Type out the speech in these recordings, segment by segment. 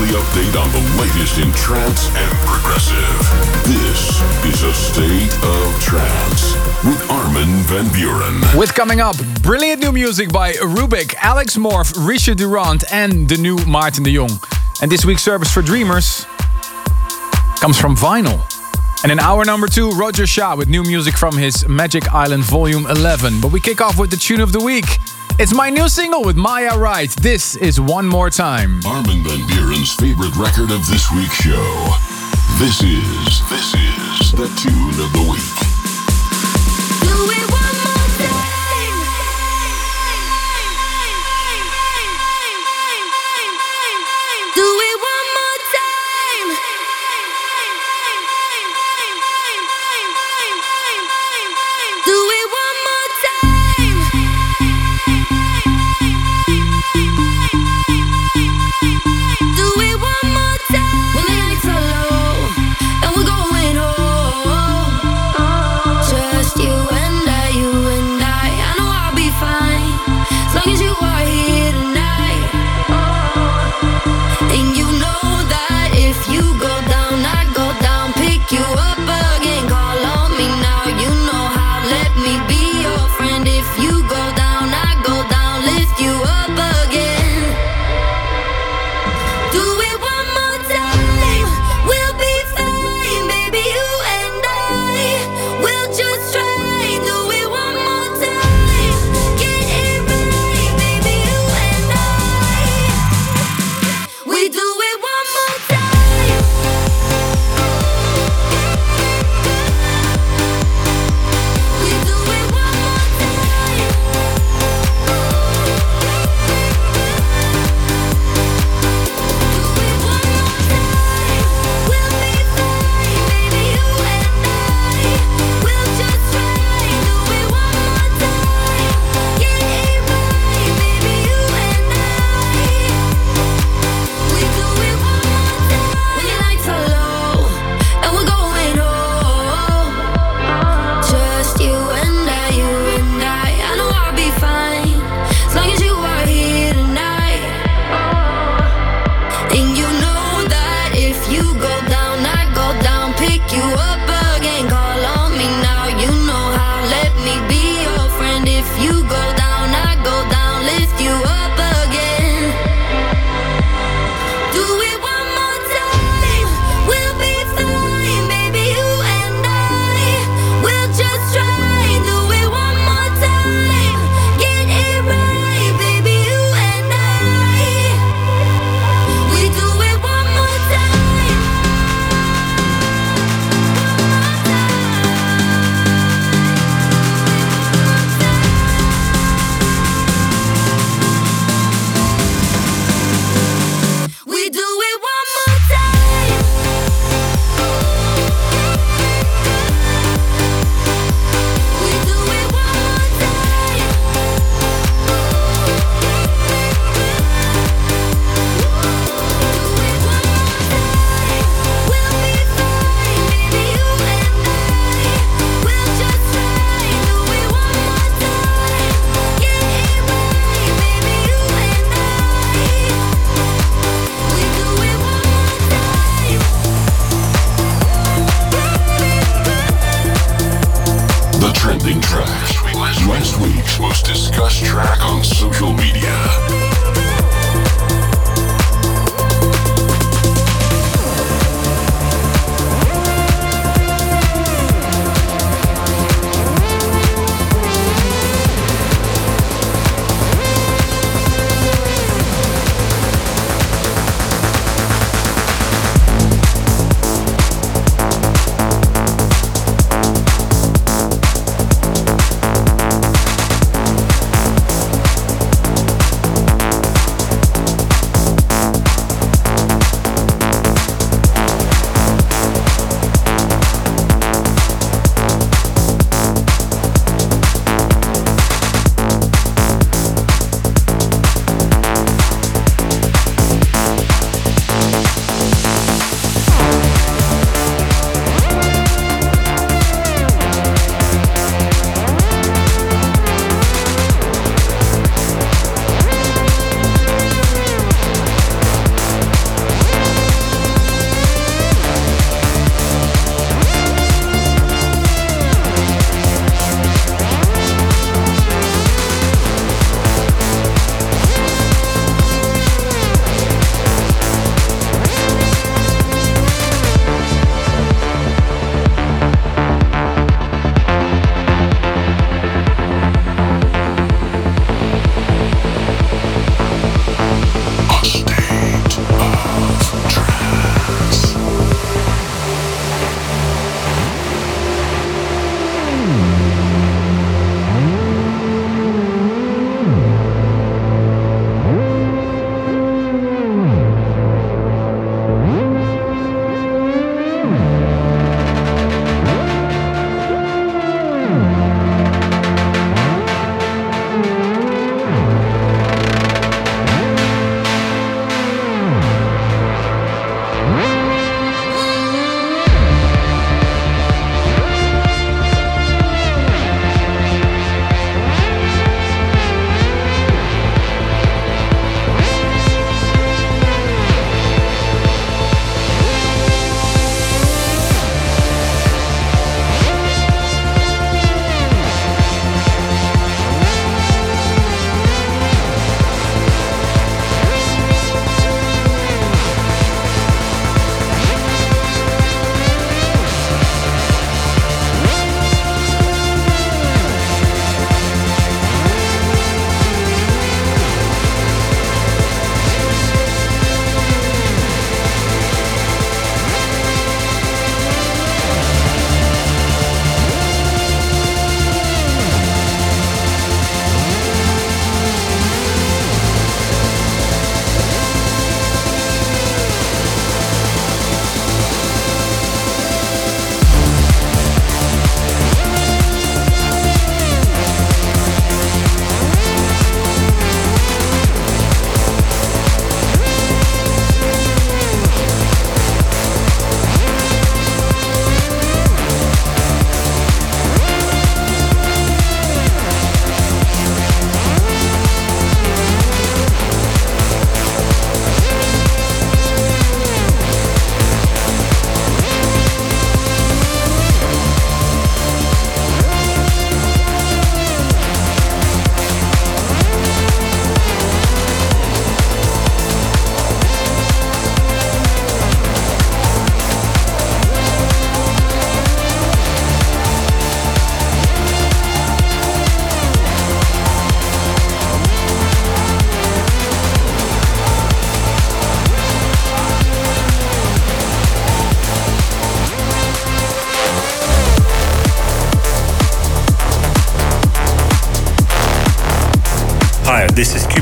Weekly update on the latest in trance and progressive. This is a state of trance with Armin van Buuren. With coming up, brilliant new music by Rubik, Alex Morph, Richard Durand, and the new Maarten de Jong. And this week's service for dreamers comes from vinyl. And in hour number two, Roger Shah with new music from his Magic Island Volume 11. But we kick off with the tune of the week. It's my new single with Maia Wright. This is One More Time. Armin van Buuren's favorite record of this week's show. This is, this is the tune of the week.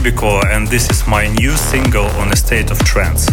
And this is my new single on a state of trance.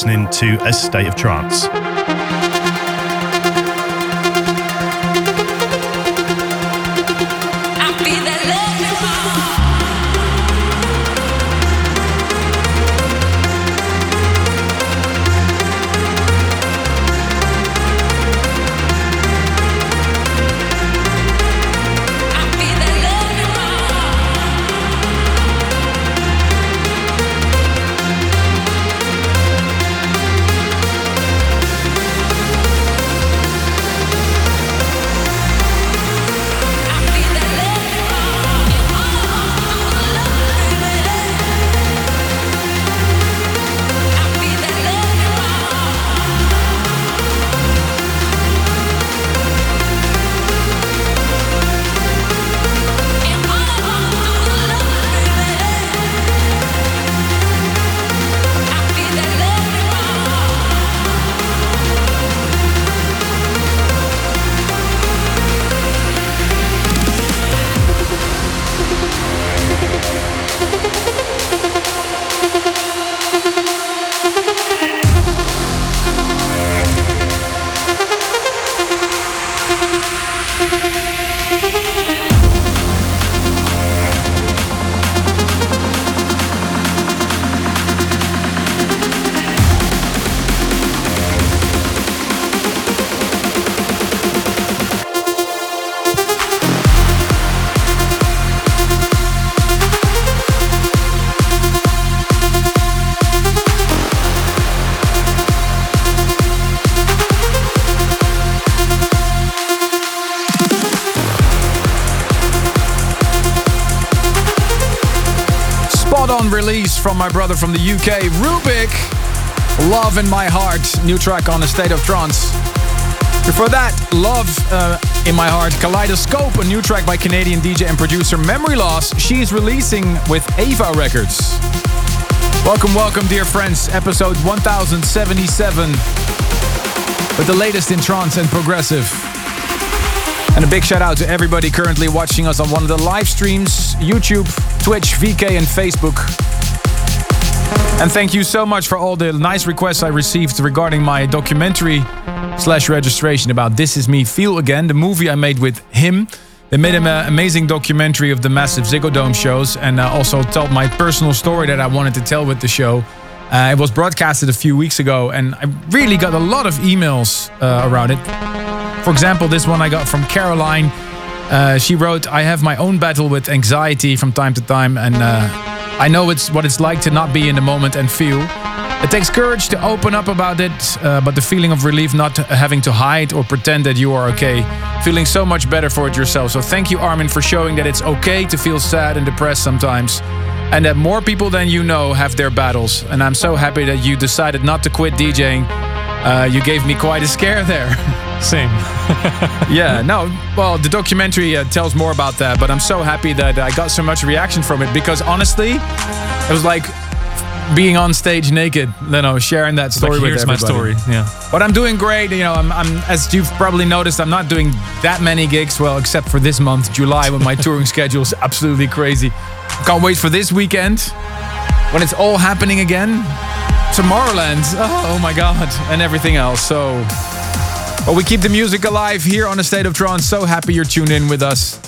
Listening to A State of Trance. Brother from the UK, Rubik. Love in My Heart, new track on the State of Trance. Before that, Love uh, in My Heart, Kaleidoscope, a new track by Canadian DJ and producer Memory Loss. She's releasing with Ava Records. Welcome, welcome, dear friends. Episode 1077 with the latest in trance and progressive. And a big shout out to everybody currently watching us on one of the live streams YouTube, Twitch, VK, and Facebook. And thank you so much for all the nice requests I received regarding my documentary slash registration about This Is Me Feel Again, the movie I made with him. They made an amazing documentary of the massive Ziggo Dome shows and uh, also told my personal story that I wanted to tell with the show. Uh, it was broadcasted a few weeks ago and I really got a lot of emails uh, around it. For example, this one I got from Caroline. Uh, she wrote, I have my own battle with anxiety from time to time and uh, I know it's what it's like to not be in the moment and feel. It takes courage to open up about it, uh, but the feeling of relief not having to hide or pretend that you are okay, feeling so much better for it yourself. So thank you, Armin, for showing that it's okay to feel sad and depressed sometimes, and that more people than you know have their battles. And I'm so happy that you decided not to quit DJing. Uh, you gave me quite a scare there. Same. yeah, no, well, the documentary uh, tells more about that, but I'm so happy that I got so much reaction from it because honestly, it was like being on stage naked, you know, sharing that story like, with here's everybody. my story, yeah. But I'm doing great, you know, I'm, I'm, as you've probably noticed, I'm not doing that many gigs, well, except for this month, July, when my touring schedule is absolutely crazy. Can't wait for this weekend when it's all happening again. Tomorrowland, oh, oh my god, and everything else. So but we keep the music alive here on the State of Trance. So happy you're tuned in with us.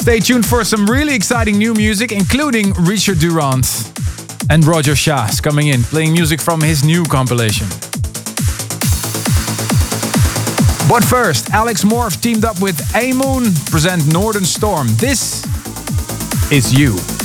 Stay tuned for some really exciting new music, including Richard Durand and Roger Shah's coming in, playing music from his new compilation. But first, Alex Morph teamed up with A-Moon present Northern Storm. This is you.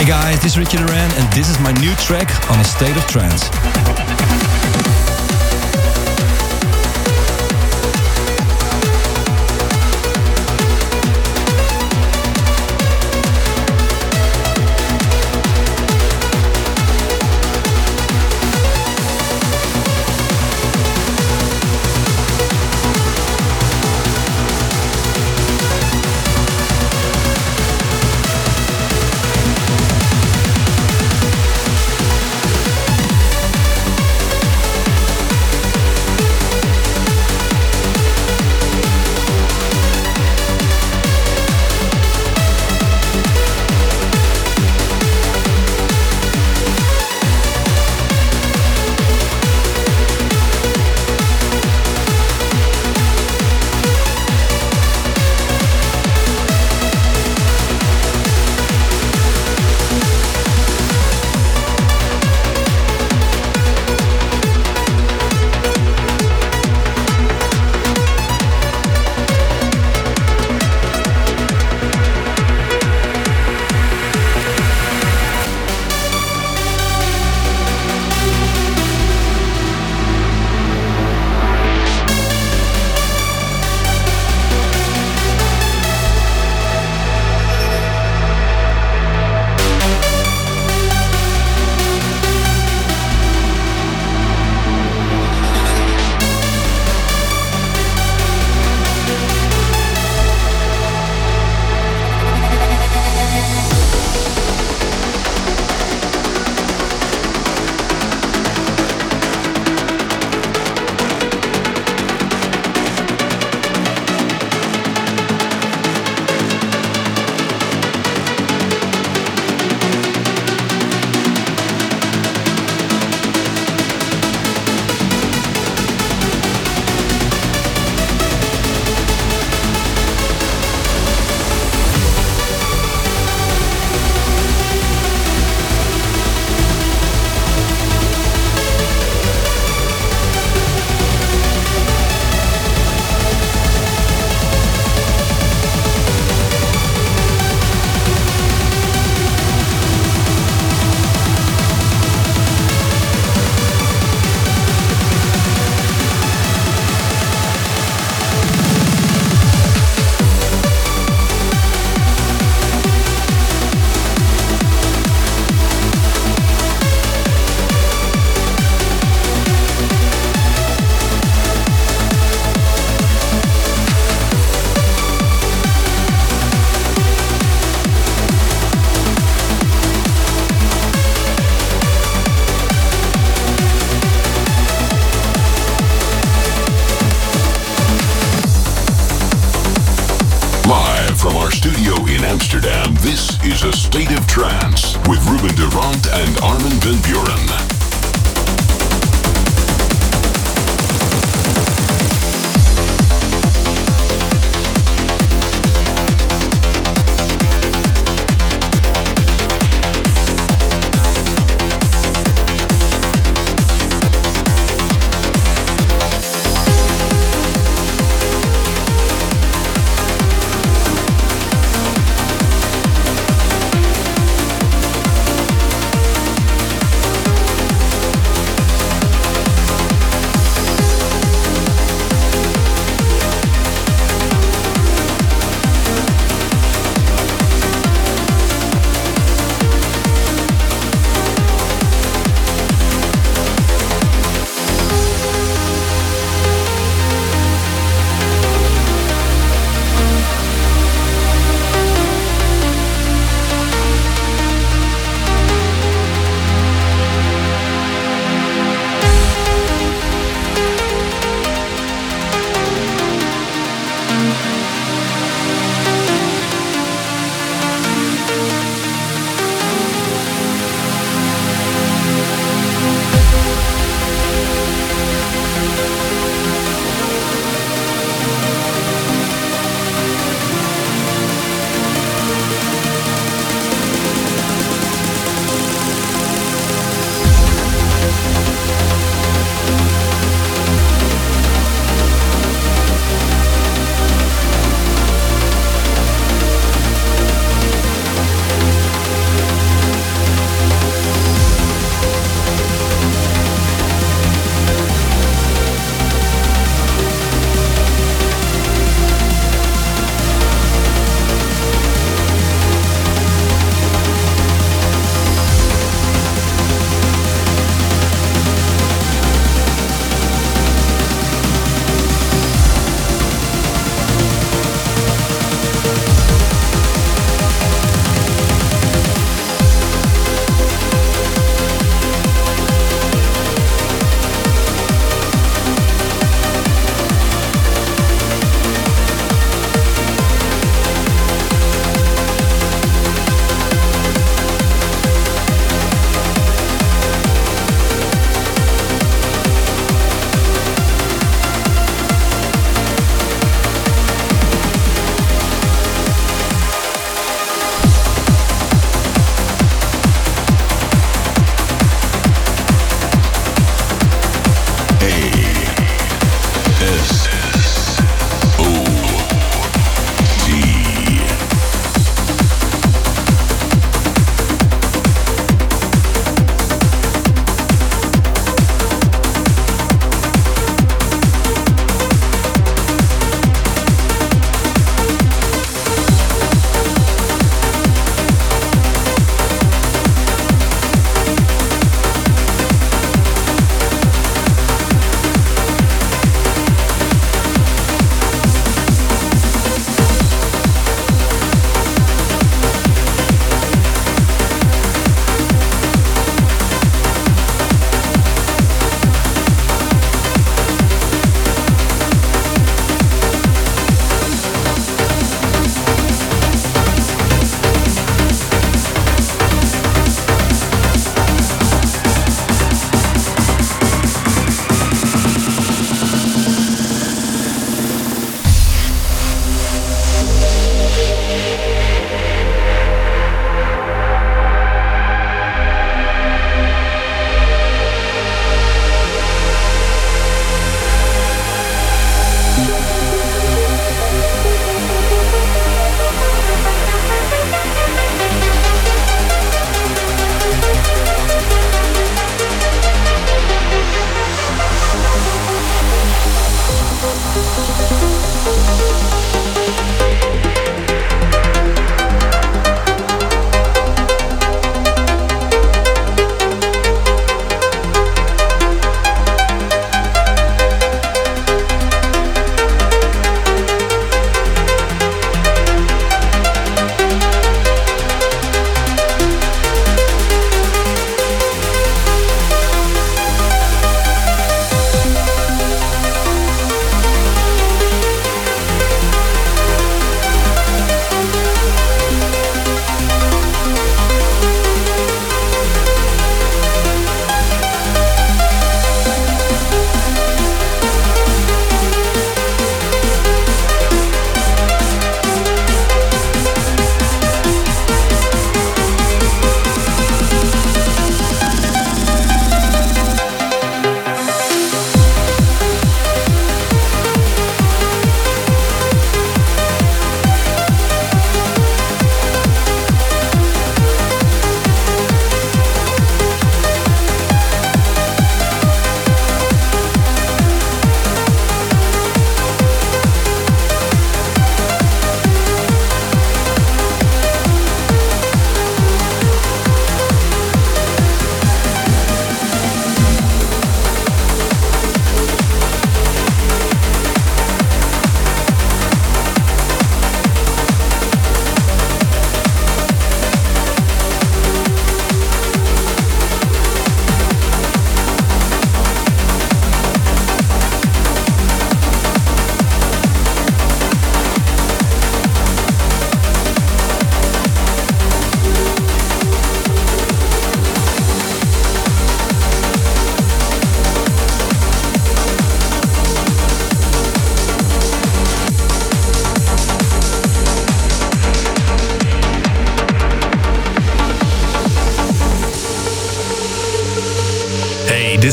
Hey guys, this is Richard Durand and this is my new track on a state of trance.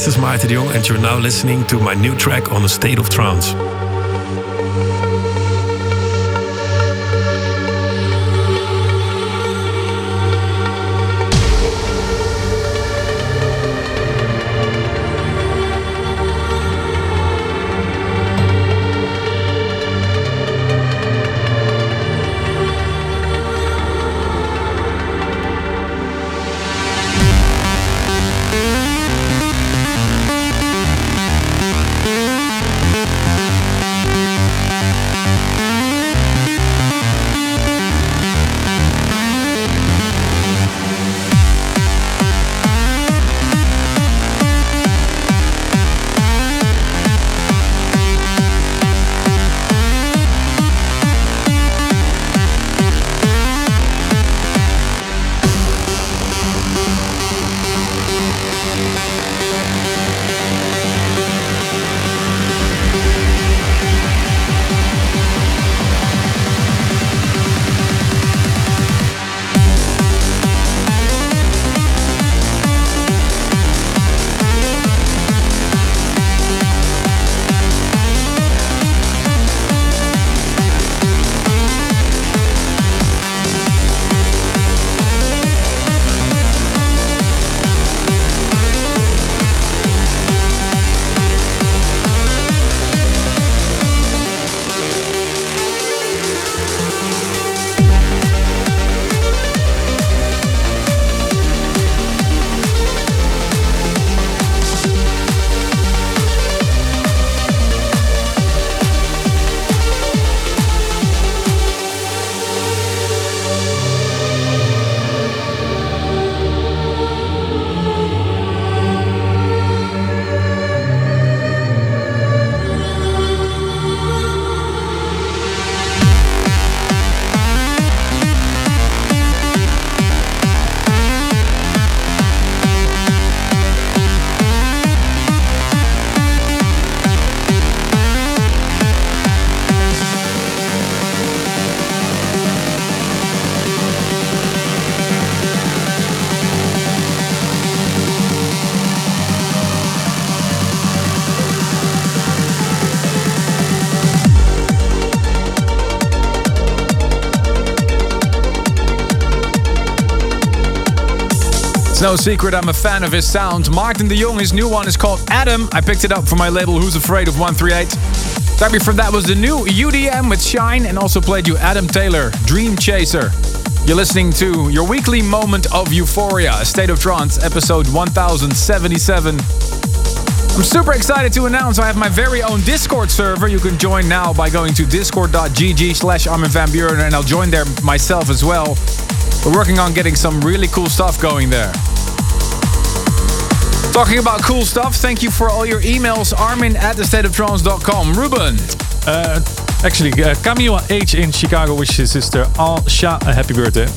Is Maarten de Jong, and you're now listening to my new track on the State of Trance. No secret I'm a fan of his sound. Maarten de Jong, his new one is called Adam. I picked it up for my label Who's Afraid of 138. Right before that was the new UDM with Shine and also played you Adam Taylor, Dream Chaser. You're listening to your weekly moment of euphoria, state of trance, episode 1077. I'm super excited to announce I have my very own Discord server. You can join now by going to discord.gg slash Armin van Buuren and I'll join there myself as well. We're working on getting some really cool stuff going there. Talking about cool stuff, thank you for all your emails. Armin at thestateoftrance.com. Ruben. Uh, actually, uh, H in Chicago wishes his sister Al Shah a happy birthday.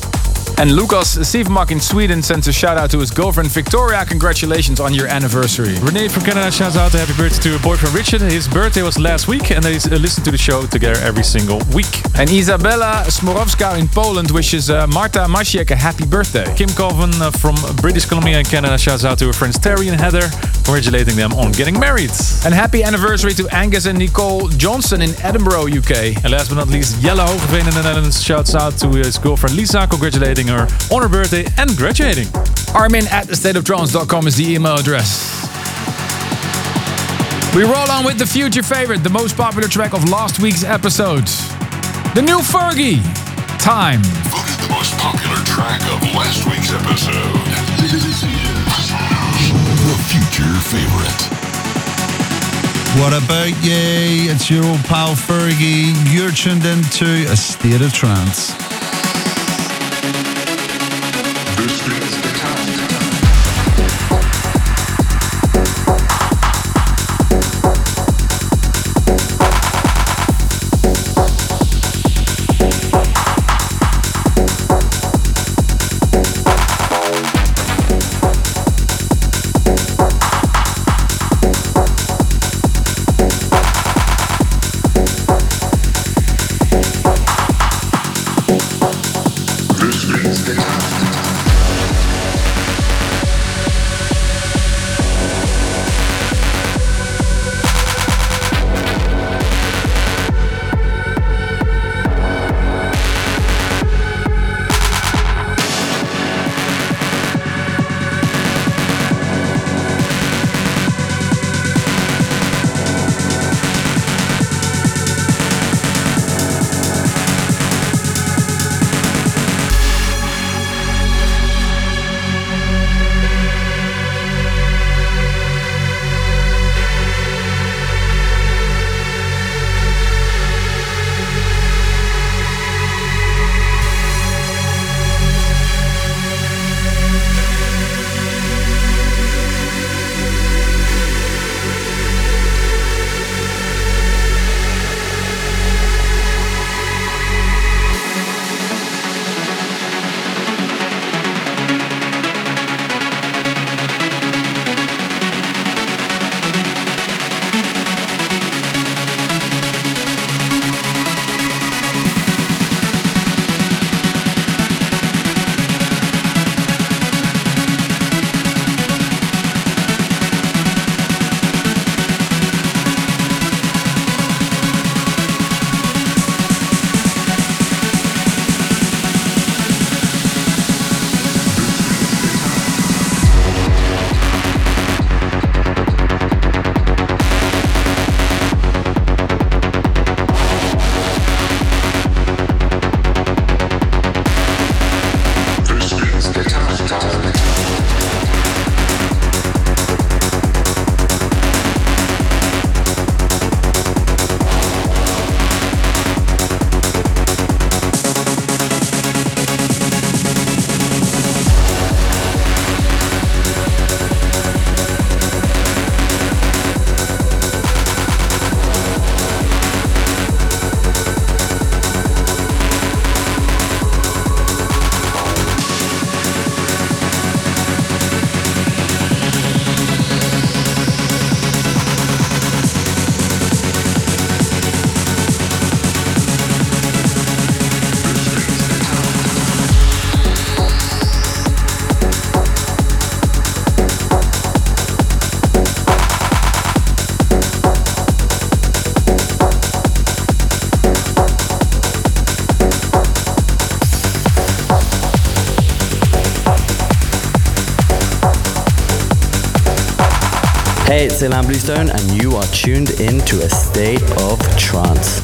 And Lucas Sivmak in Sweden sends a shout out to his girlfriend Victoria. Congratulations on your anniversary. Renee from Canada shouts out a happy birthday to her boyfriend Richard. His birthday was last week and they uh, listen to the show together every single week. And Isabella Smorowska in Poland wishes uh, Marta Masiek a happy birthday. Kim Colvin uh, from British Columbia and Canada shouts out to her friends Terry and Heather, congratulating them on getting married. And happy anniversary to Angus and Nicole Johnson in Edinburgh, UK. And last but not least, Jelle Hogeveen in the Netherlands shouts out to his girlfriend Lisa, congratulating her on her birthday and graduating. Armin at thestateoftrance.com is the email address. We roll on with the future favorite, the most popular track of last week's episode. The new Fergie, Time. Voted the most popular track of last week's episode. Future favorite. What about ye? It's your old pal Fergie. You're tuned into a state of trance. it's Ilan Bluestone, and you are tuned in to a state of trance.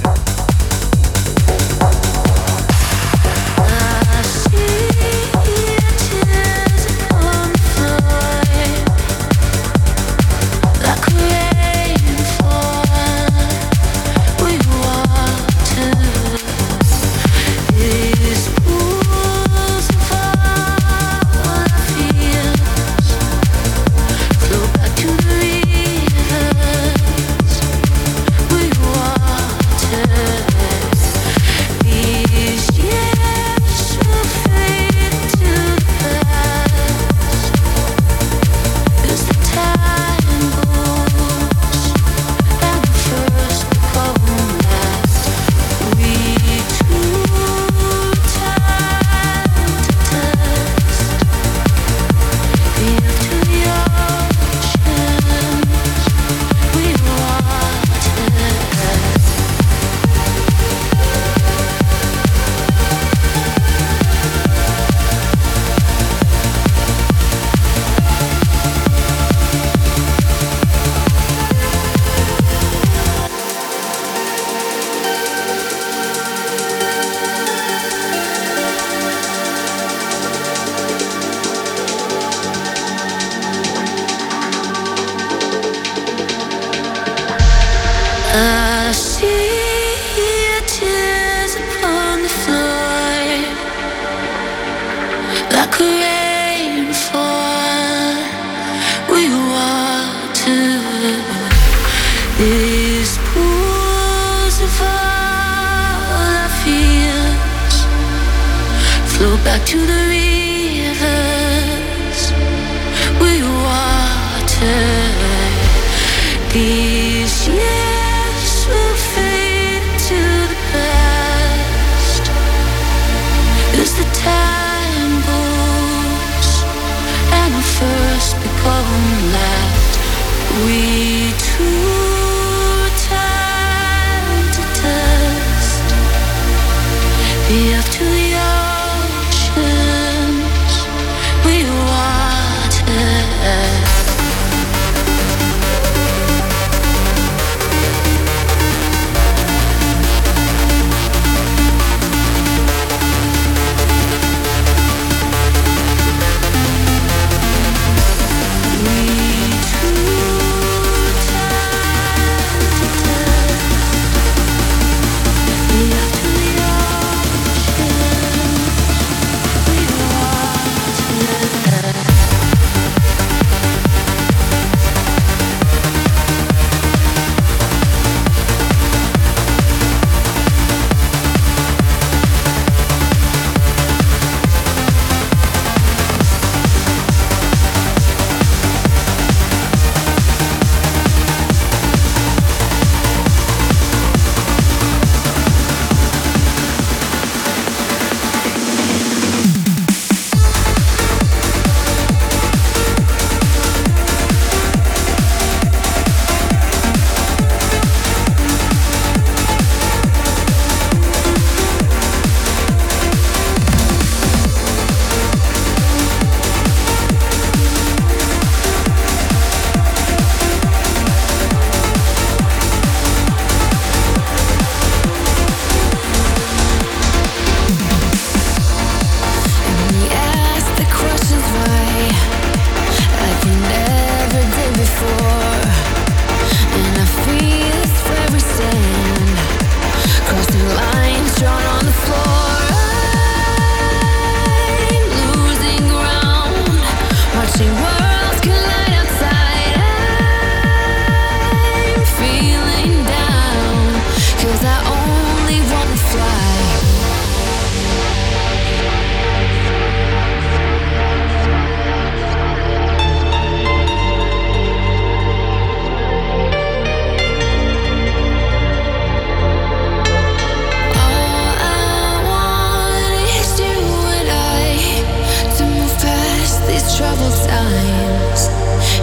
times,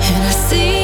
and I see.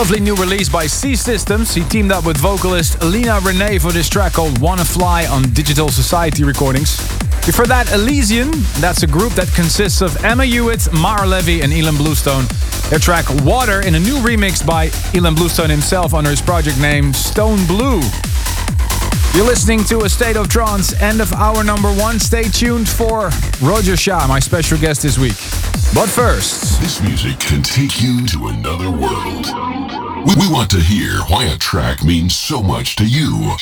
Lovely new release by C Systems. He teamed up with vocalist Lena Renee for this track called Wanna Fly on Digital Society Recordings. Before that, Elysian. That's a group that consists of Emma Hewitt, Maor Levi, and Ilan Bluestone. Their track Water in a new remix by Ilan Bluestone himself under his project name Stone Blue. You're listening to A State of Trance, end of hour number one. Stay tuned for Roger Shah, my special guest this week. But first, This music can take you to another world. We, we want to hear why a track means so much to you.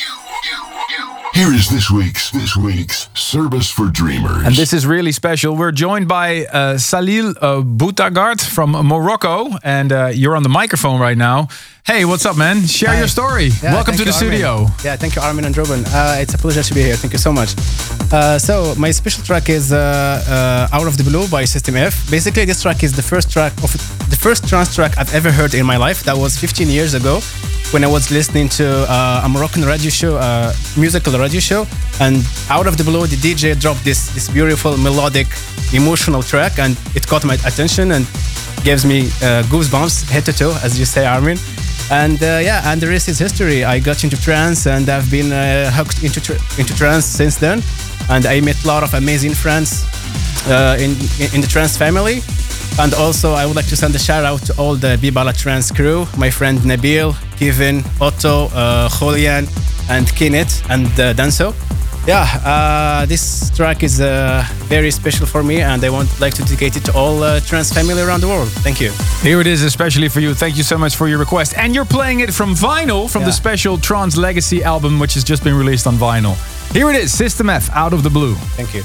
Here is this week's this week's service for dreamers. and this is really special. We're joined by uh, Salil uh, Boutagard from Morocco, and uh, you're on the microphone right now. Hey, what's up, man? Share Hi. your story. Yeah, Welcome to the you, Armin. studio. Yeah, thank you, Armin and Robin. Uh, it's a pleasure to be here. Thank you so much. Uh, so, my special track is uh, uh, "Out of the Blue" by System F. Basically, this track is the first track of the first trance track I've ever heard in my life. That was 15 years ago, when I was listening to uh, a Moroccan radio show, uh, musical radio show, and out of the blue, the DJ dropped this this beautiful melodic, emotional track, and it caught my attention and gives me uh, goosebumps head to toe, as you say, Armin. And uh, yeah, and the rest is history. I got into trance, and I've been uh, hooked into tr- into trance since then. And I met a lot of amazing friends uh, in in the trance family. And also, I would like to send a shout out to all the Bibala Trans crew, my friend Nabil, Kevin, Otto, uh, Julian, and Kenneth, and uh, Danso. Yeah, uh, this track is uh, very special for me, and I would like to dedicate it to all uh, trance family around the world. Thank you. Here it is, especially for you. Thank you so much for your request. And you're playing it from vinyl from the special Trans Legacy album, which has just been released on vinyl. Here it is, System F, Out of the Blue. Thank you.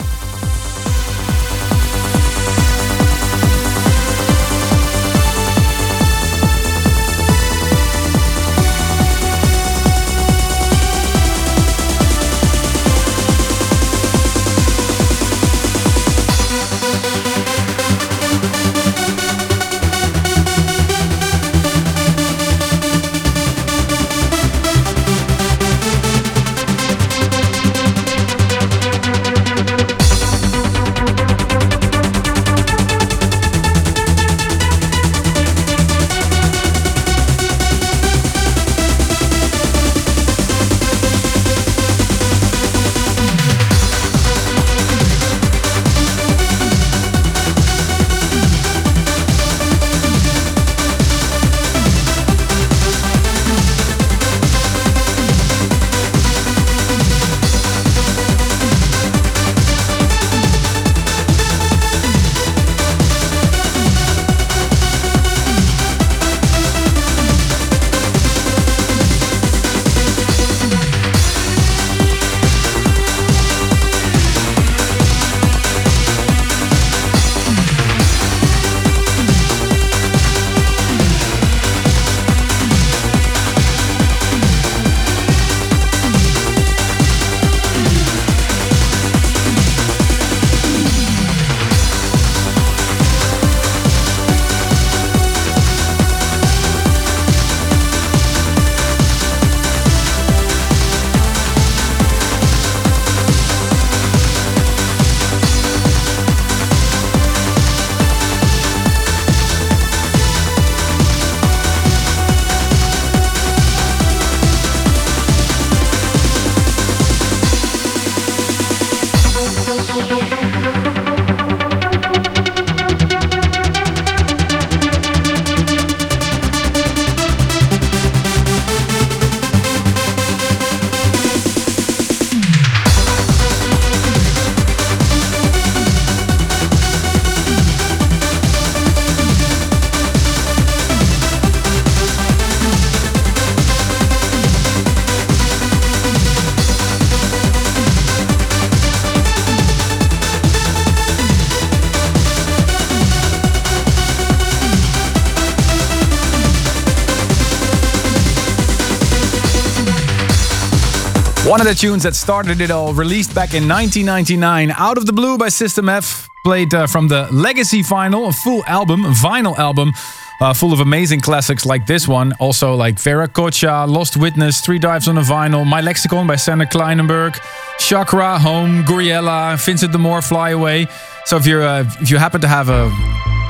One of the tunes that started it all, released back in 1999, Out of the Blue by System F, played uh, from the Legacy Vinyl, a full album, vinyl album, uh, full of amazing classics like this one. Also like Veracocha, Lost Witness, Three Dives on a Vinyl, My Lexicon by Sander Kleinenberg, Chakra, Home, Gouryella, Vincent de Moor, Fly Away. So if you're uh, if you happen to have a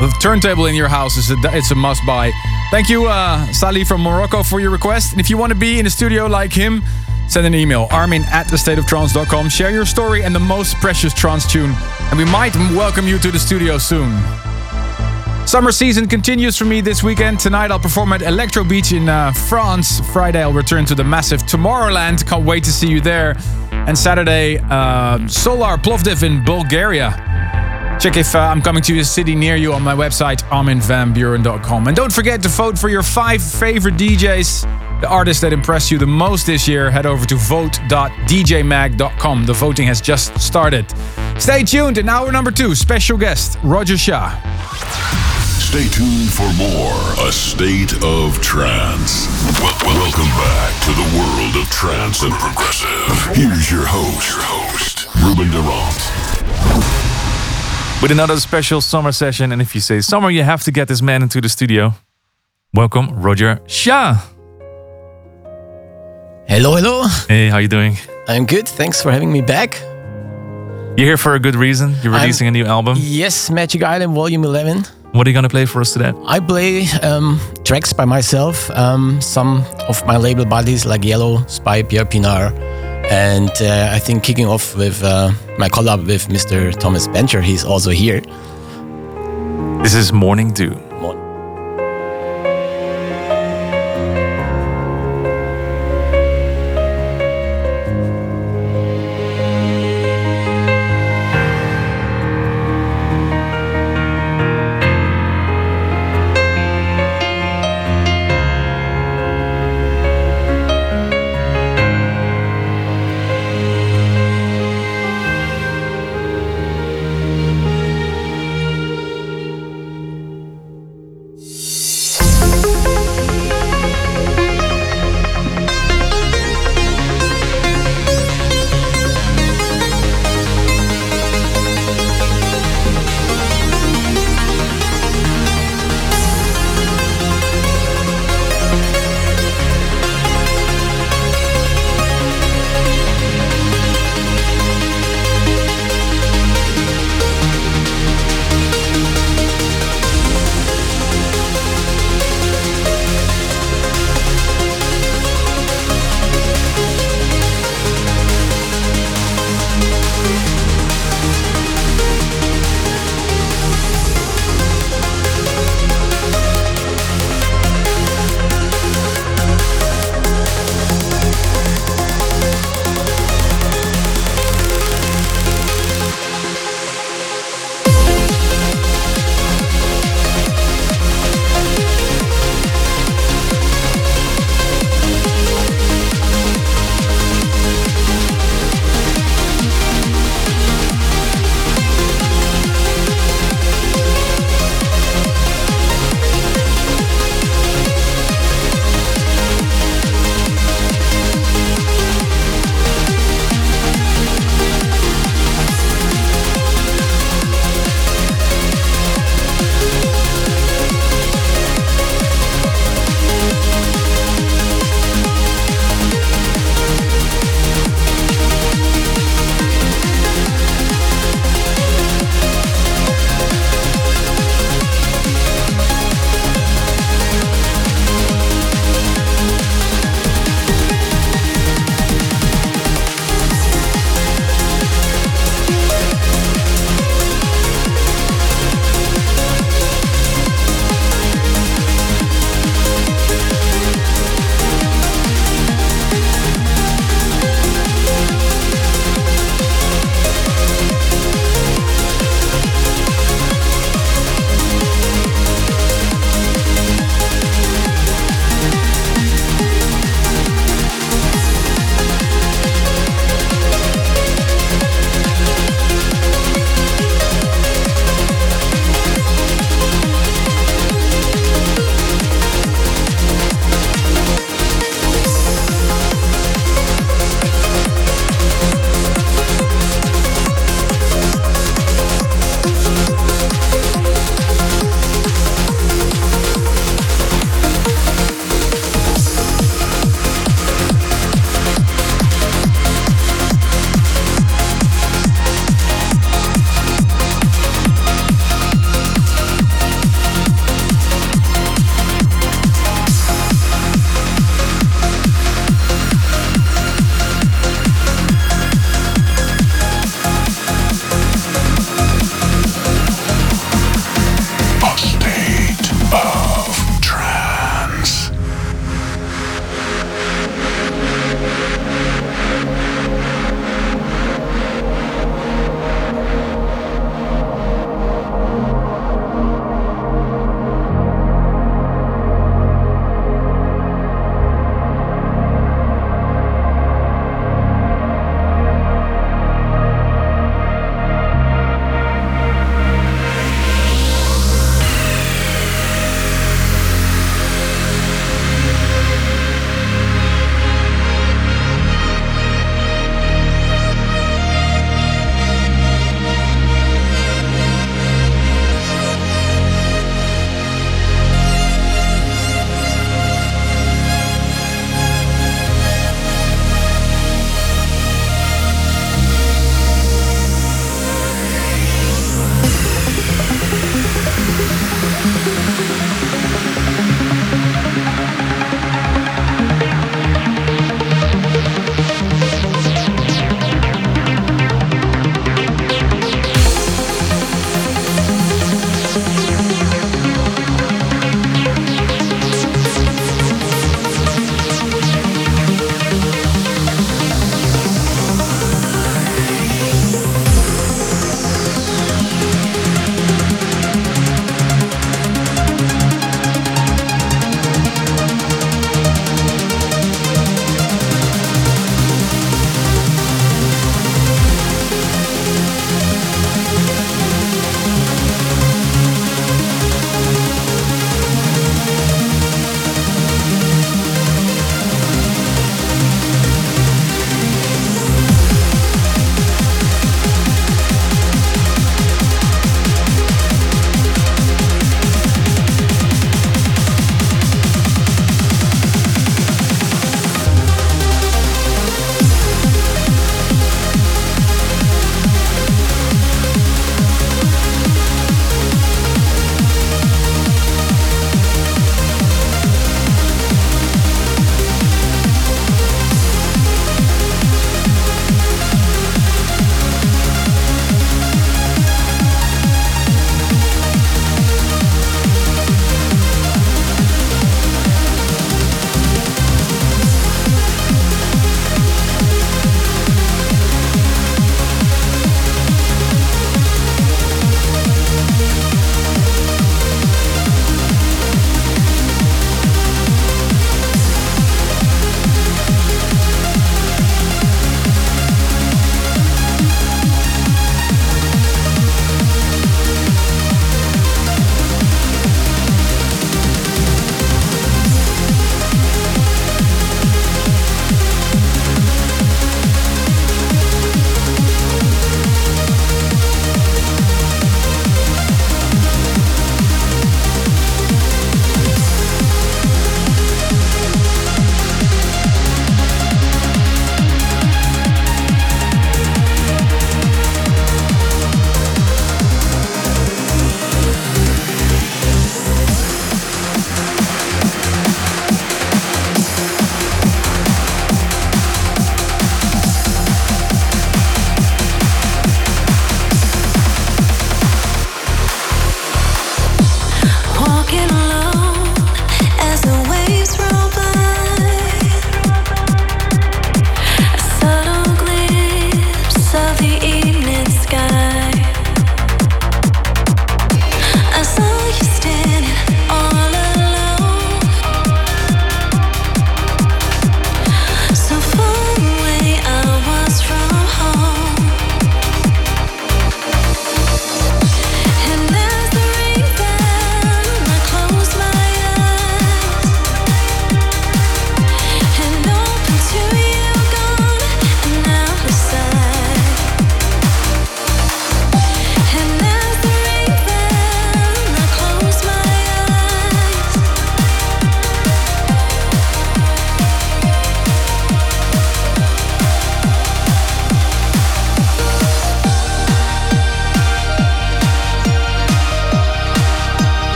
The turntable in your house is a, it's a must buy. Thank you, uh, Salih from Morocco, for your request. And if you want to be in the studio like him, send an email armin at thestateoftrance.com. Share your story and the most precious trance tune, and we might welcome you to the studio soon. Summer season continues for me this weekend. Tonight I'll perform at Electro Beach in uh, France. Friday I'll return to the massive Tomorrowland. Can't wait to see you there. And Saturday, uh, Solar Plovdiv in Bulgaria. Check if uh, I'm coming to a city near you on my website, arminvanbuuren.com. And don't forget to vote for your five favorite DJs, the artists that impressed you the most this year. Head over to vote.djmag.com. The voting has just started. Stay tuned. In hour number two, special guest, Roger Shah. Stay tuned for more A State of Trance. Welcome back to the world of trance and progressive. Here's your host, your host, Ruben Durant. With another special summer session. And if you say summer, you have to get this man into the studio. Welcome, Roger Shah. Hello, hello. Hey, how you doing? I'm good. Thanks for having me back. You're here for a good reason. You're releasing a new album. Yes, Magic Island Volume 11. What are you gonna play for us today? I play um, tracks by myself, um, some of my label buddies like Yellow, Spy, Pierre Pienaar, and uh, I think kicking off with uh, my collab with Mr. Thomas Bencher. He's also here. This is Morning Dew.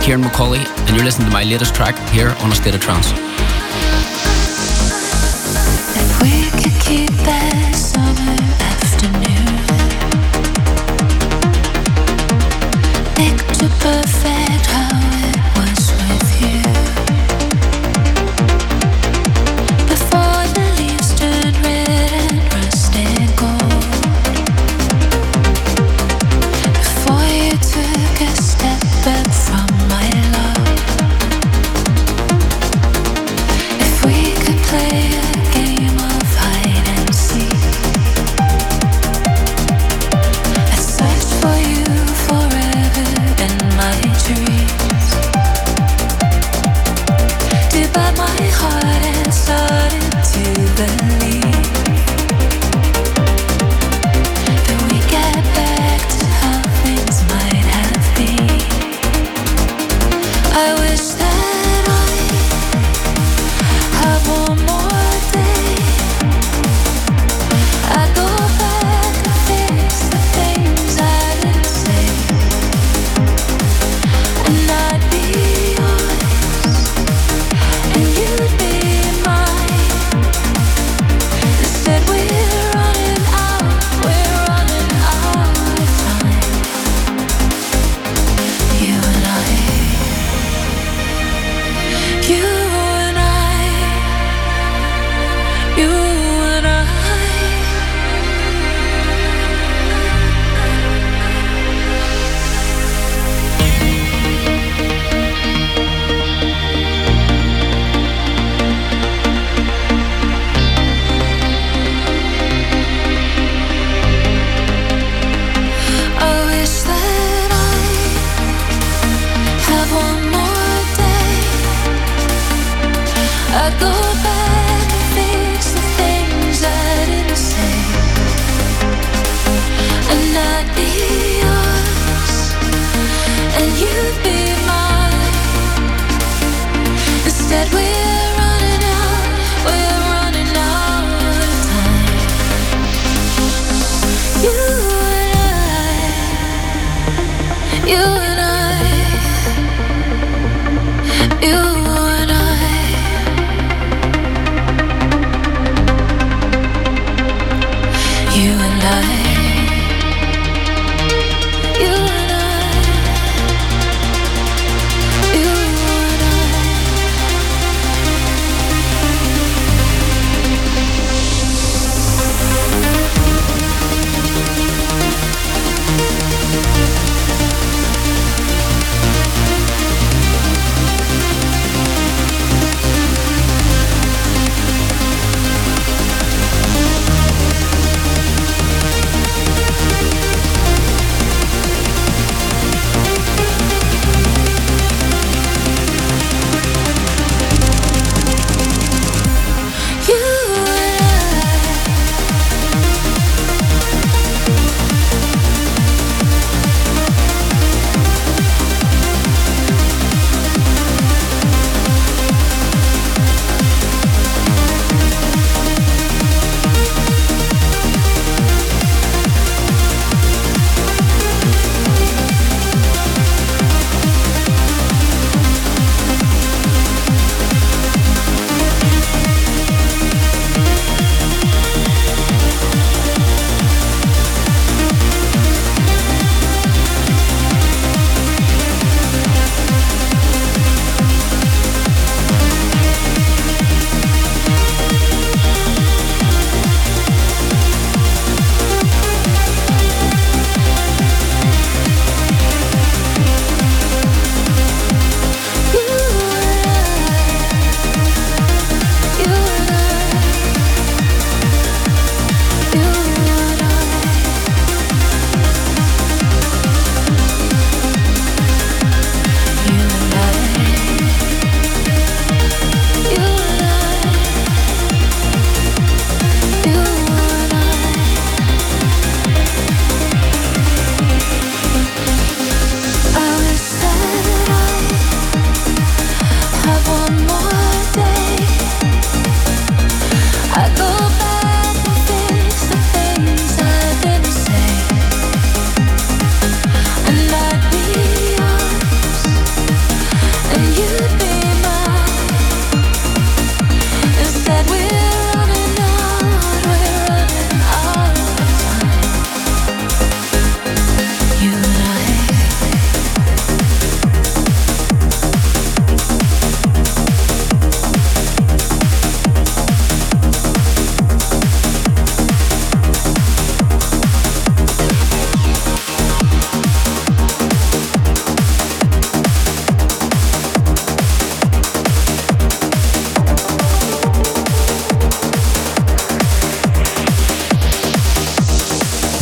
Ciaran McAuley, and you're listening to my latest track here on A State of Trance.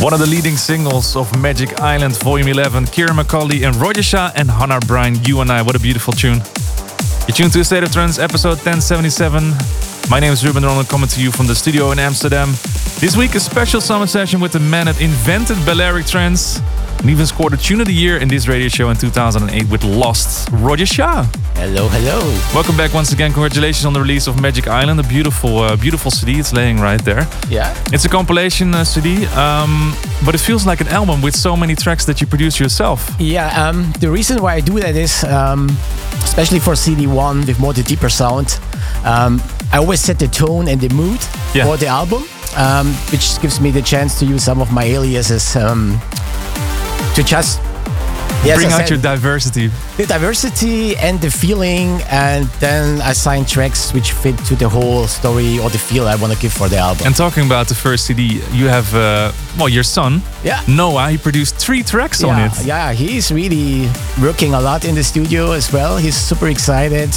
One of the leading singles of Magic Island Volume 11, Ciaran McAuley and Roger Shah and Hannah Bryan, You and I. What a beautiful tune. You're tuned to State of Trance, episode 1077. My name is Ruben de Ronde, coming to you from the studio in Amsterdam. This week, a special summer session with the man that invented Balearic Trance and even scored a Tune of the Year in this radio show in 2008 with Lost, Roger Shah. Hello, hello. Welcome back once again. Congratulations on the release of Magic Island, a beautiful, uh, beautiful CD. It's laying right there. Yeah. It's a compilation uh, CD, um, but it feels like an album with so many tracks that you produce yourself. Yeah, um, the reason why I do that is, um, especially for CD1 with more the deeper sound, um, I always set the tone and the mood Yeah. for the album, um, which gives me the chance to use some of my aliases um, to just Yes, Bring out your diversity. the diversity and the feeling, and then assign tracks which fit to the whole story or the feel I want to give for the album. And talking about the first CD, you have, uh, well, your son, Yeah. Noah, he produced three tracks on it. Yeah, he's really working a lot in the studio as well. He's super excited.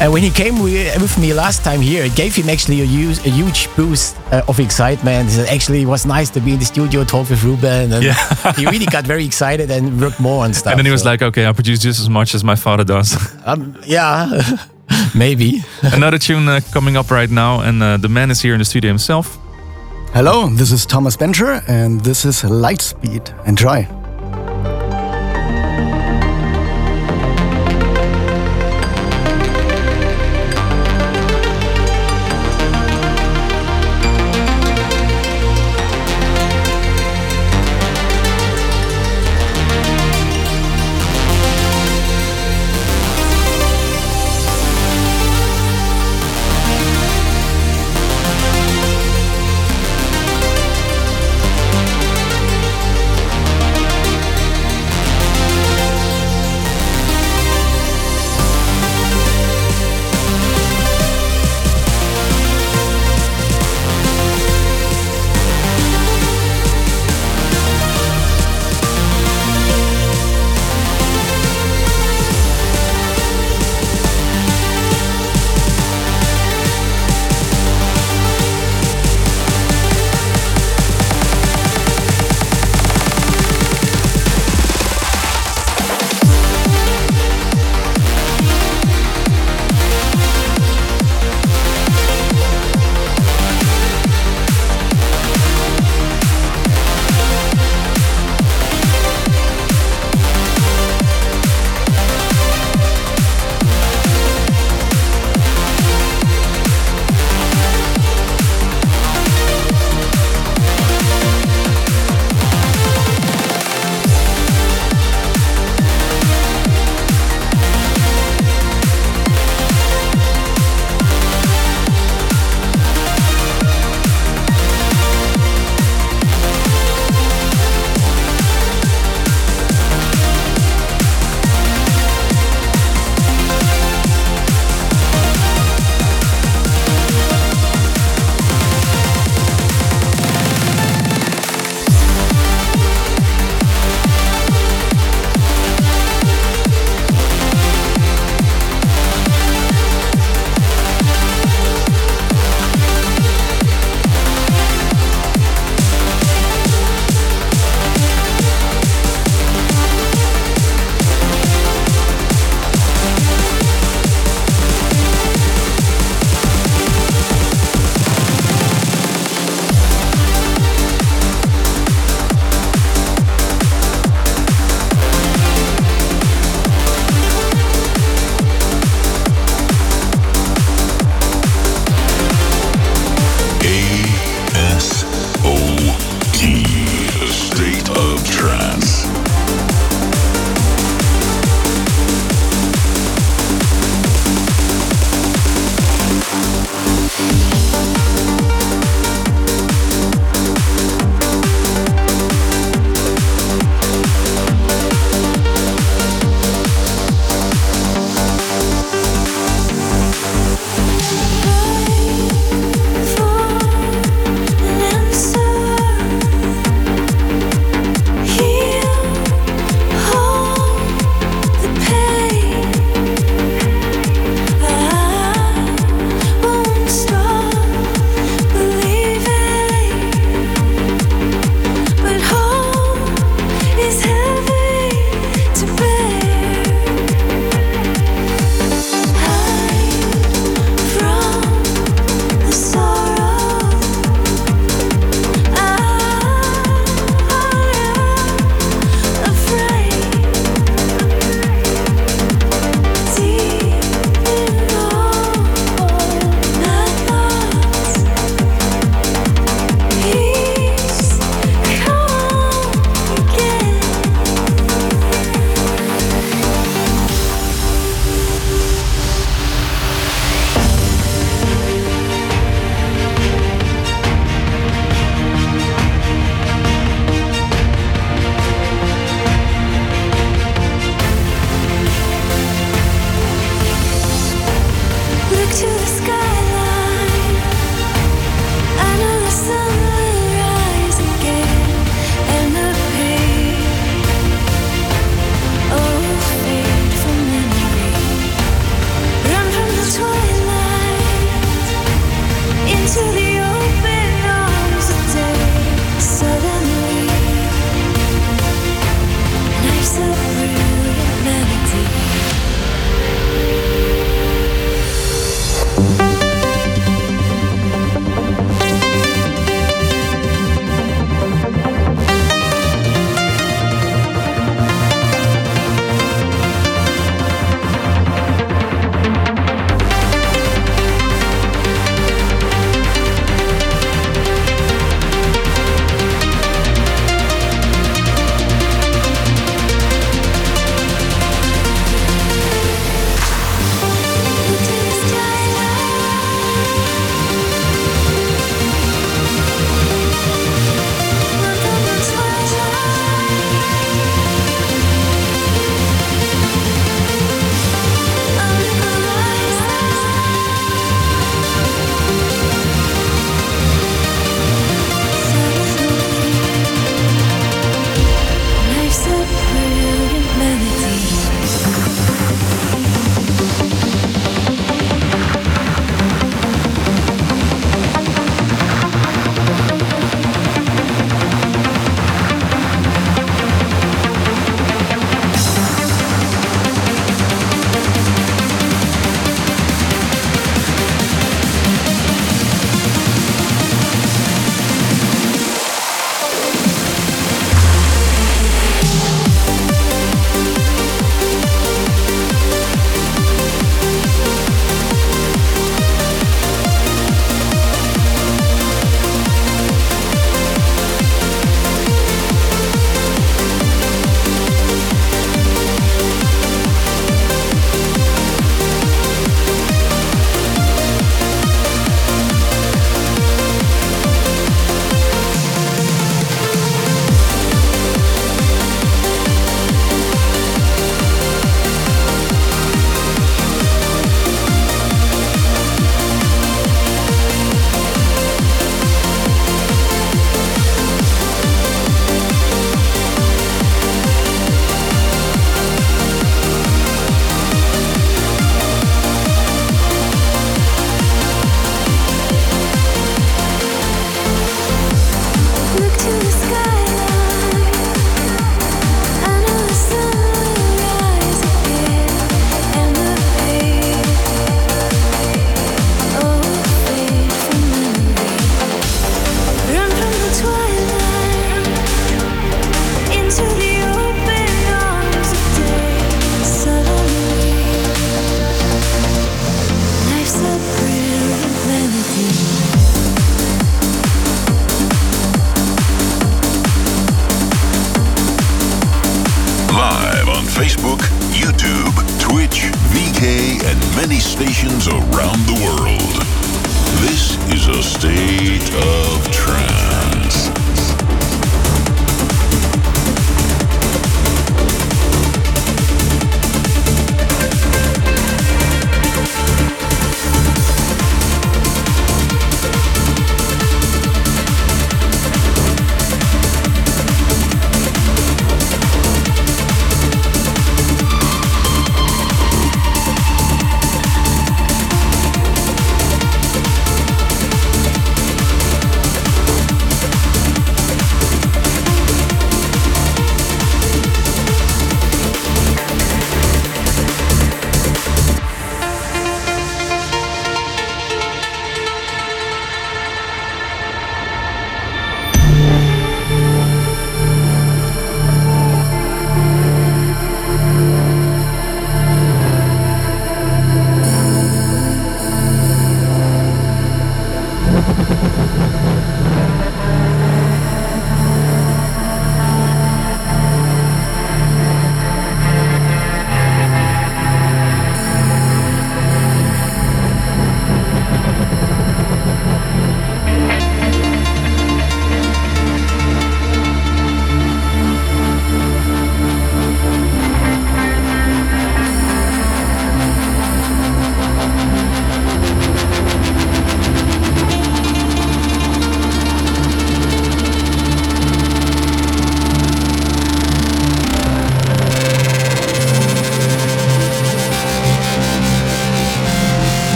And when he came with me last time here, it gave him actually a huge, a huge boost uh, of excitement. Said, Actually, it was nice to be in the studio, talk with Ruben. And Yeah. he really got very excited and worked more on stuff. and then he was so- like, okay, I produce just as much as my father does. um, yeah, maybe. Another tune uh, coming up right now, and uh, the man is here in the studio himself. Hello, this is Thomas Bencher, and this is Lightspeed. Enjoy.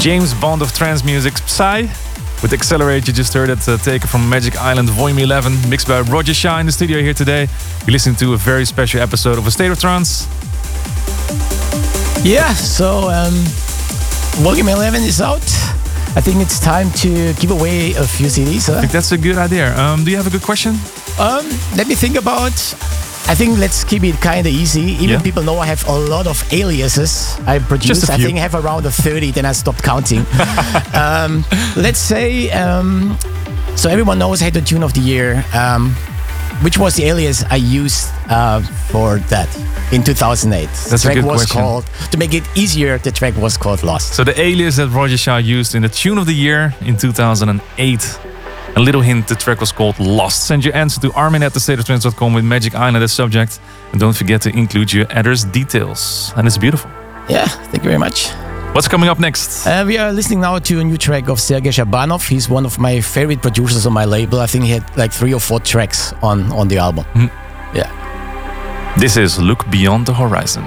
James Bond of trance music, Psy. With Accelerate, you just heard it uh, taken from Magic Island Volume 11, mixed by Roger Shah in the studio here today. You're listening to a very special episode of A State of Trance. Yeah, so um, Volume 11 is out. I think it's time to give away a few CDs. Huh? I think that's a good idea. Um, do you have a good question? Um, let me think about. I think let's keep it kind of easy. Even Yeah. people know I have a lot of aliases I produce. I think I have around a 30, then I stopped counting. um, let's say, um, so everyone knows I had the tune of the year. Um, which was the alias I used uh, for that in 2008? That's the track was question. called, to make it easier, the track was called Lost. So the alias that Roger Shah used in the tune of the year in 2008. A little hint, the track was called Lost. Send your answer to armin at thestateoftrance.com with Magic Island as subject. And don't forget to include your address details. And it's beautiful. Yeah, thank you very much. What's coming up next? Uh, we are listening now to a new track of Sergei Shabanov. He's one of my favorite producers on my label. I think he had like three or four tracks on, on the album. Mm. Yeah. This is Look Beyond the Horizon.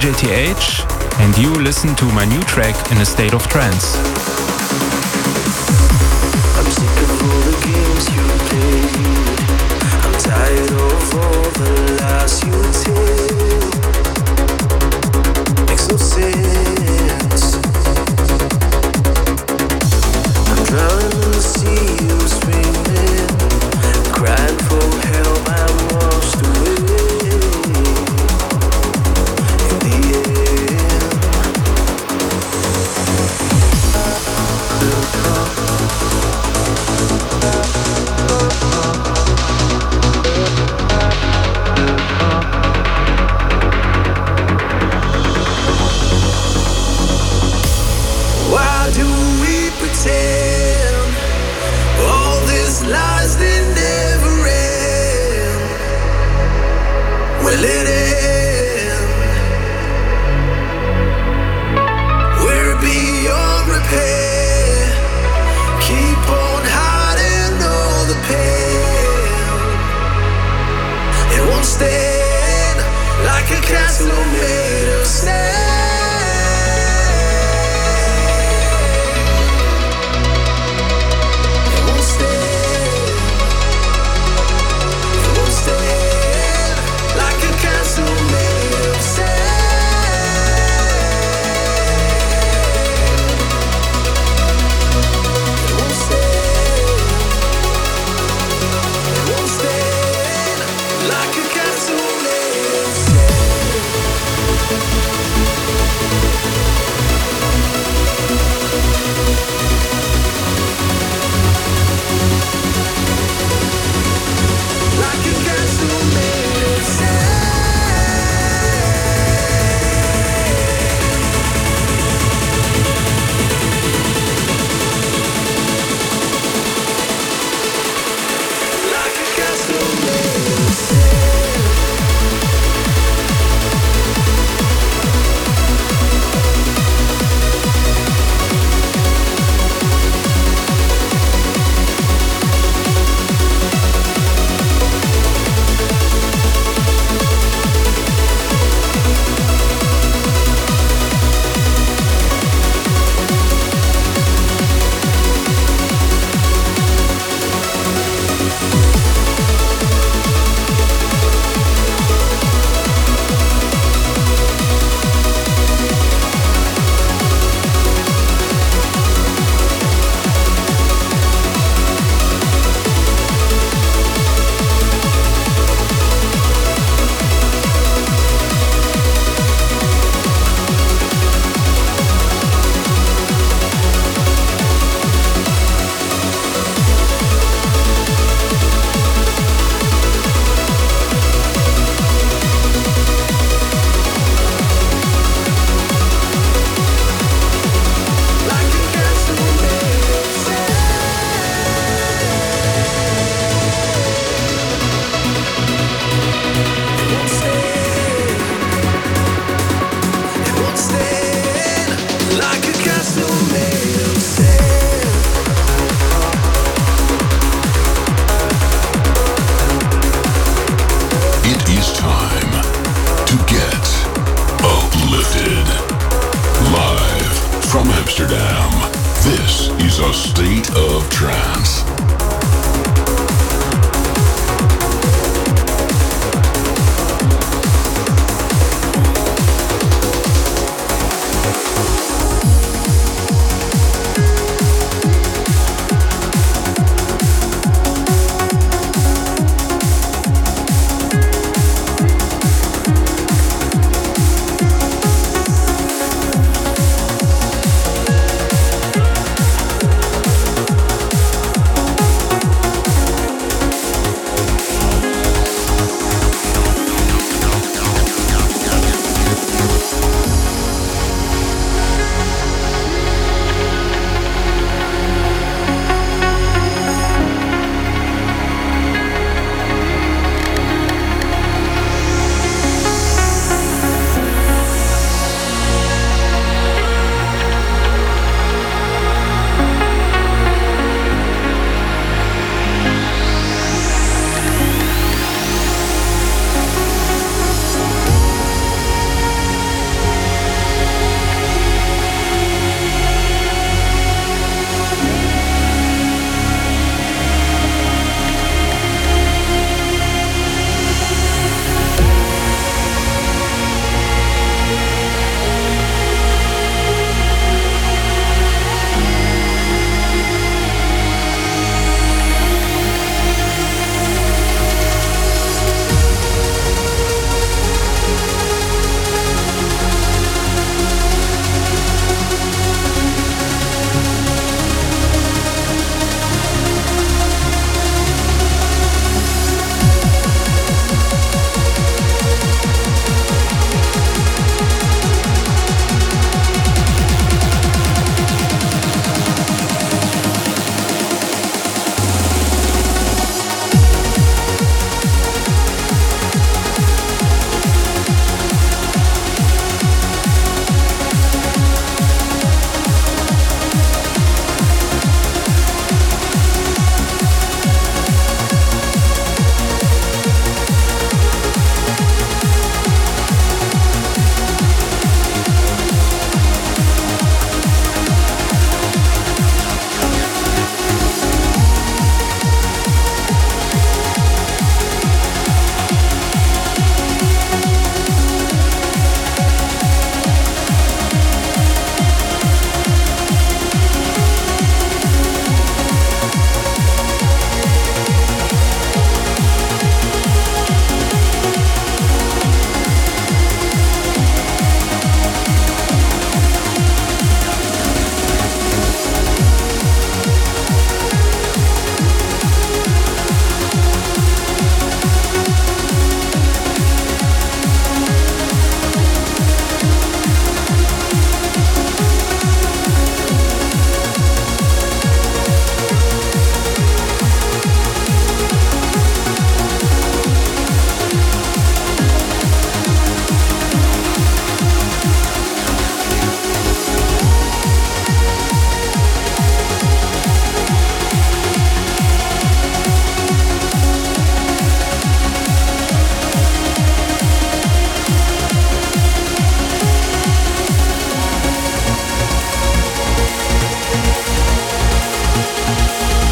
JTH, and you listen to my new track in a state of trance.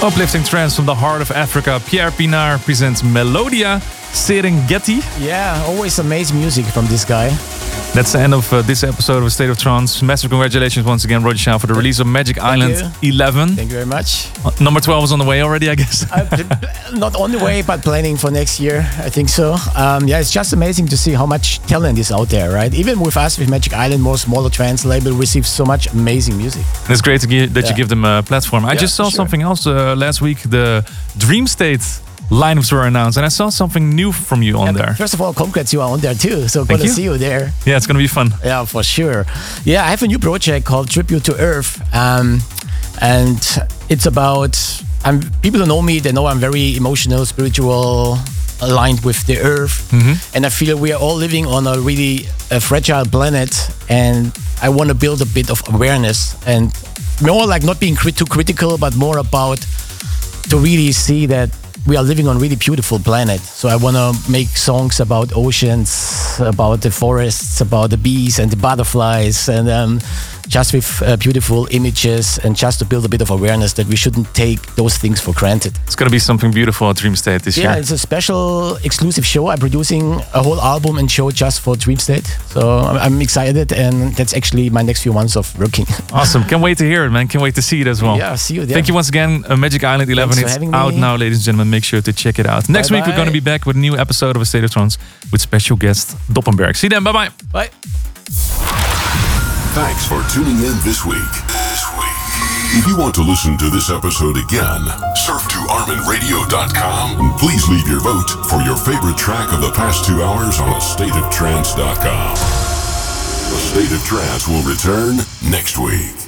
Uplifting trance from the heart of Africa. Pierre Pienaar presents Melodia Serengeti. Yeah, always amazing music from this guy. That's the end of uh, this episode of State of Trance. Massive congratulations once again, Roger Shah, for the release of Magic Island 11. Thank you very much. Uh, Number 12 is on the way already, I guess. Not on the way, but planning for next year. I think so. Um, yeah, it's just amazing to see how much talent is out there, right? Even with us, with Magic Island, more smaller trance label, receives so much amazing music. And it's great to that Yeah. you give them a platform. I Yeah, just saw sure. something else uh, last week. The Dream State lineups were announced, and I saw something new from you on there. First of all, congrats, you are on there too. So Thank gonna see you there. Yeah, it's gonna be fun. Yeah, for sure. Yeah, I have a new project called Tribute to Earth, um, and it's about. I'm people who know me. They know I'm very emotional, spiritual, aligned with the Earth, and I feel we are all living on a really uh, fragile planet, and I want to build a bit of awareness and more like not being crit- too critical, but more about to really see that we are living on really beautiful planet. So I want to make songs about oceans, about the forests, about the bees and the butterflies, and um, just with uh, beautiful images and just to build a bit of awareness that we shouldn't take those things for granted. It's gonna be something beautiful at Dream State this Yeah, year. Yeah, it's a special exclusive show. I'm producing a whole album and show just for Dream State. So I'm, excited, and that's actually my next few months of working. Awesome. Can't wait to hear it, man. Can't wait to see it as well. Yeah, see you there. Thank you once again, uh, Magic Island 11. Thanks it's out now, ladies and gentlemen. Make sure to check it out. Next week, we're going to be back with a new episode of A State of Trance with special guest Doppenberg. See you then. Bye bye bye. Thanks for tuning in this week. This week. If you want to listen to this episode again, surf to ArminRadio.com and please leave your vote for your favorite track of the past two hours on AstateOfTrance.com. A State of Trance will return next week.